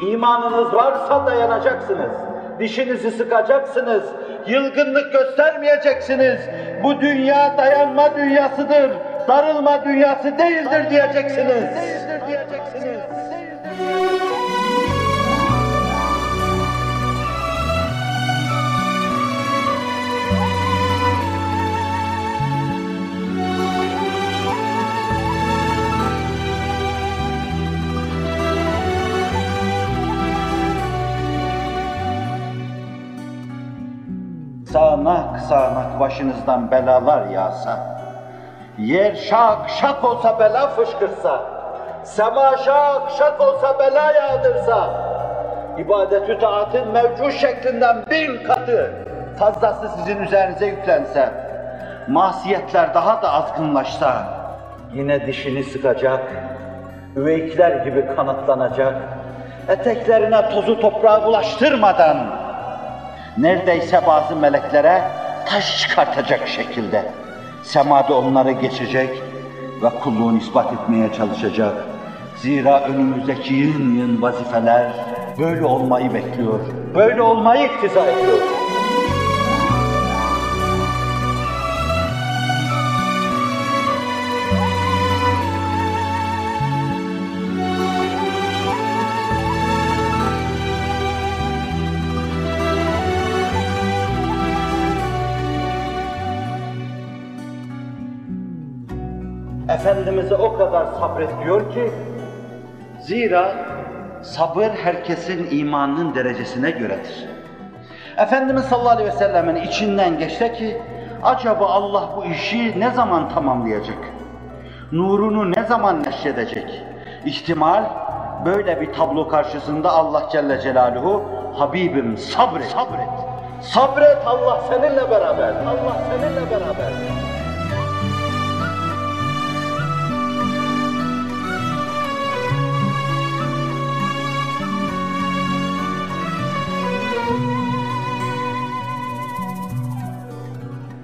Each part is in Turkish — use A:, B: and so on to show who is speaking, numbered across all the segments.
A: İmanınız varsa dayanacaksınız. Dişinizi sıkacaksınız. Yılgınlık göstermeyeceksiniz. Bu dünya dayanma dünyasıdır. Darılma dünyası değildir diyeceksiniz. Değildir diyeceksiniz. Sağanak sağanak başınızdan belalar yağsa, yer şak şak olsa bela fışkırsa, sema şak şak olsa bela yağdırsa, ibadetü taatın mevcut şeklinden bin katı fazlası sizin üzerinize yüklense, masiyetler daha da azgınlaşsa, yine dişini sıkacak, üveykler gibi kanatlanacak, eteklerine tozu toprağı bulaştırmadan, neredeyse bazı meleklere taş çıkartacak şekilde semada onları geçecek ve kulluğunu ispat etmeye çalışacak. Zira önümüzdeki yığın yığın vazifeler böyle olmayı bekliyor. Böyle olmayı iktiza ediyor. Efendimiz'e o kadar sabrediyor ki, zira sabır herkesin imanının derecesine göredir. Efendimiz sallallahu aleyhi ve sellemin içinden geçti ki, acaba Allah bu işi ne zaman tamamlayacak? Nurunu ne zaman neşredecek? İhtimal böyle bir tablo karşısında Allah Celle Celaluhu, Habibim sabret, sabret, sabret Allah seninle beraber, Allah seninle beraber.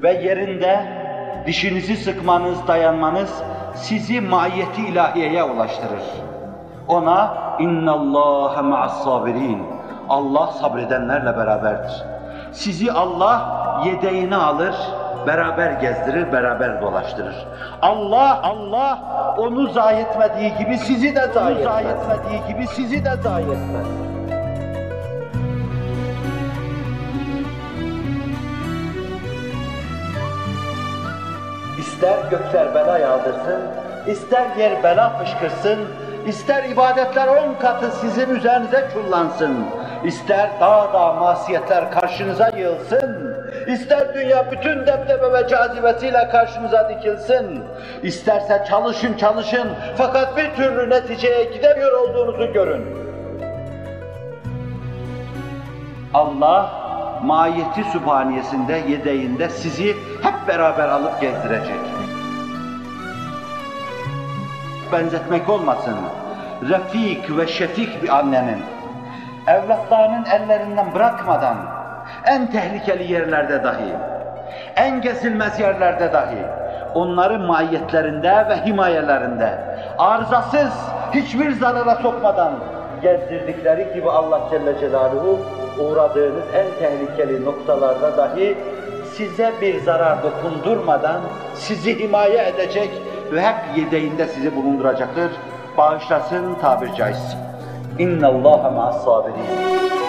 A: Ve yerinde dişinizi sıkmanız, dayanmanız sizi maiyeti ilahiyeye ulaştırır. Ona inna Allah ma'as sabirin. Allah sabredenlerle beraberdir. Sizi Allah yedeğine alır, beraber gezdirir, beraber dolaştırır. Allah Allah onu zayi etmediği gibi sizi de zayi etmez. Zayi etmediği gibi sizi de zayi etmez. İster gökler bela yağdırsın, ister yer bela fışkırsın, ister ibadetler on katı sizin üzerinize kullansın, ister dağ dağ masiyetler karşınıza yığılsın, ister dünya bütün debdebe ve cazibesiyle karşınıza dikilsin, isterse çalışın çalışın fakat bir türlü neticeye gidemiyor olduğunuzu görün. Allah mahiyeti sübhaniyesinde, yedeğinde sizi hep beraber alıp gezdirecek. Benzetmek olmasın, refik ve şefik bir annenin, evlatlarının ellerinden bırakmadan, en tehlikeli yerlerde dahi, en gezilmez yerlerde dahi, onların mahiyetlerinde ve himayelerinde, arızasız, hiçbir zarara sokmadan gezdirdikleri gibi Allah Celle Celaluhu uğradığınız en tehlikeli noktalarda dahi size bir zarar dokundurmadan sizi himaye edecek ve hep yedeğinde sizi bulunduracaktır. Bağışlasın tabir caizse. İnna Allah ma'as sabirin.